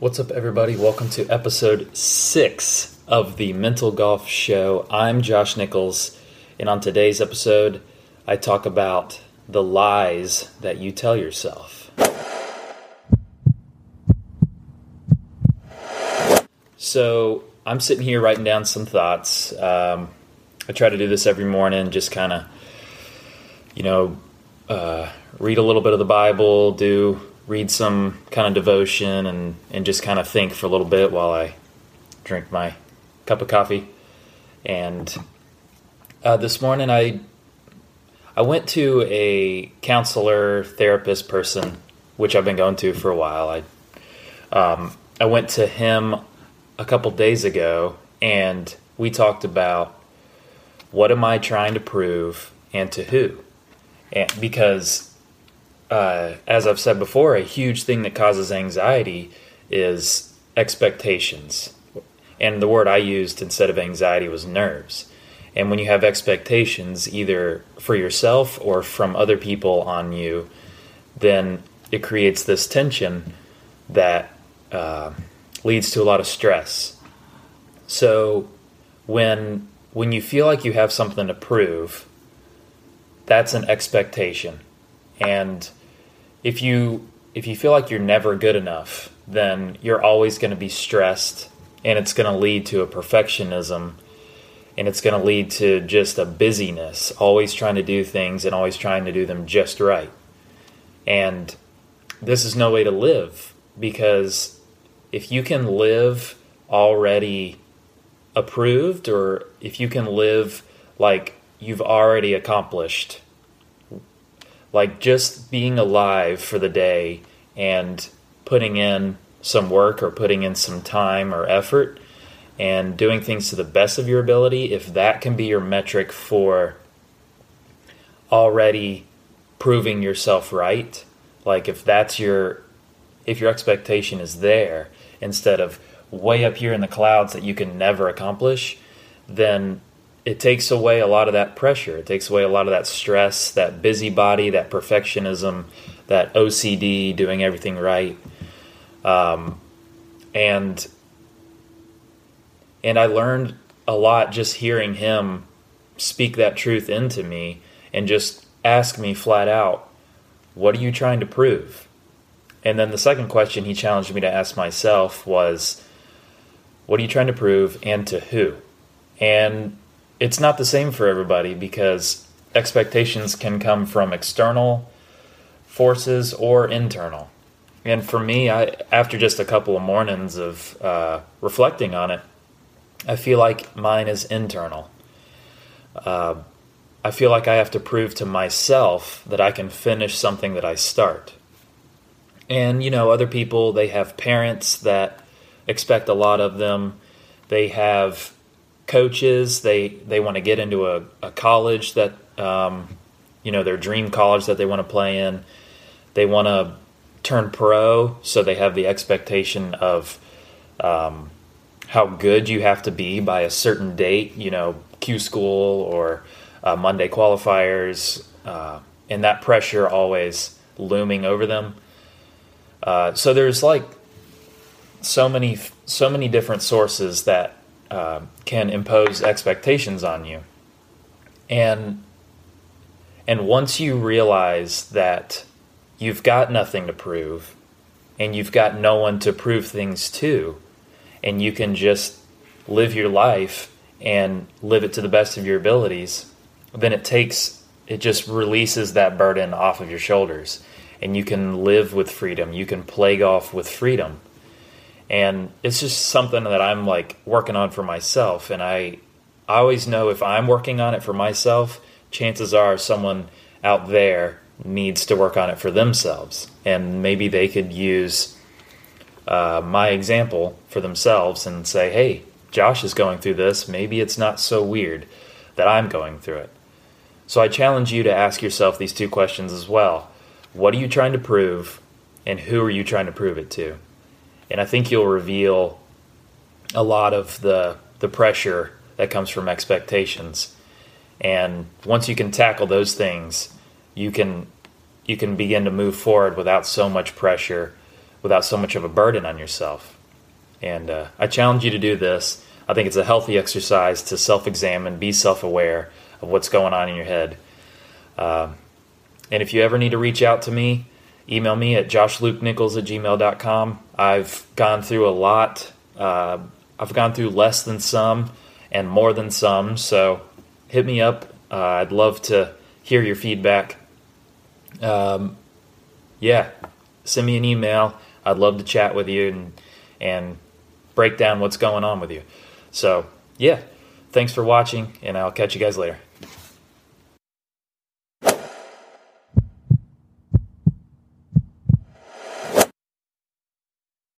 What's up, everybody? Welcome to episode six of the Mental Golf Show. I'm Josh Nichols, and on today's episode, I talk about the lies that you tell yourself. So, I'm sitting here writing down some thoughts. Um, I try to do this every morning, just kind of, you know, uh, read a little bit of the Bible, do read some kind of devotion, and and just kind of think for a little bit while I drink my cup of coffee. And uh, this morning, I I went to a counselor, therapist person, which I've been going to for a while. I um, I went to him a couple days ago, and we talked about what am I trying to prove and to who, and because uh, as I've said before, a huge thing that causes anxiety is expectations. And the word I used instead of anxiety was nerves. And when you have expectations, either for yourself or from other people on you, then it creates this tension that uh, leads to a lot of stress. So when when you feel like you have something to prove, that's an expectation. And if you if you feel like you're never good enough, then you're always going to be stressed and it's going to lead to a perfectionism and it's going to lead to just a busyness, always trying to do things and always trying to do them just right. And this is no way to live because if you can live already approved or if you can live like you've already accomplished like just being alive for the day and putting in some work or putting in some time or effort and doing things to the best of your ability, if that can be your metric for already proving yourself right, like if that's your if your expectation is there instead of way up here in the clouds that you can never accomplish, then it takes away a lot of that pressure. It takes away a lot of that stress, that busybody, that perfectionism, that OCD, doing everything right. Um, and and I learned a lot just hearing him speak that truth into me and just ask me flat out, "What are you trying to prove?" And then the second question he challenged me to ask myself was, "What are you trying to prove, and to who?" And it's not the same for everybody because expectations can come from external forces or internal. And for me, I after just a couple of mornings of uh, reflecting on it, I feel like mine is internal. Uh, I feel like I have to prove to myself that I can finish something that I start. And you know, other people they have parents that expect a lot of them. They have coaches. They they want to get into a, a college that um, you know their dream college that they want to play in. They want to turn pro, so they have the expectation of um, how good you have to be by a certain date. You know, Q school or uh, Monday qualifiers, uh, and that pressure always looming over them. Uh, so there's like so many so many different sources that uh, can impose expectations on you. And and once you realize that you've got nothing to prove and you've got no one to prove things to and you can just live your life and live it to the best of your abilities, then it takes it just releases that burden off of your shoulders and you can live with freedom. You can play golf with freedom and it's just something that I'm like working on for myself. And I I always know if I'm working on it for myself chances are someone out there needs to work on it for themselves. And maybe they could use uh, my example for themselves and say hey Josh is going through this. Maybe it's not so weird that I'm going through it. So I challenge you to ask yourself these two questions as well. What are you trying to prove and who are you trying to prove it to and I think you'll reveal a lot of the the pressure that comes from expectations. And once you can tackle those things, you can you can begin to move forward without so much pressure, without so much of a burden on yourself. And uh, I challenge you to do this. I think it's a healthy exercise to self examine, be self aware of what's going on in your head. Uh, and if you ever need to reach out to me, email me at joshluke.nichols at gmail.com. I've gone through a lot. Uh, I've gone through less than some and more than some. So hit me up. Uh, I'd love to hear your feedback. Um, yeah, send me an email. I'd love to chat with you and and break down what's going on with you. So yeah, thanks for watching, and I'll catch you guys later.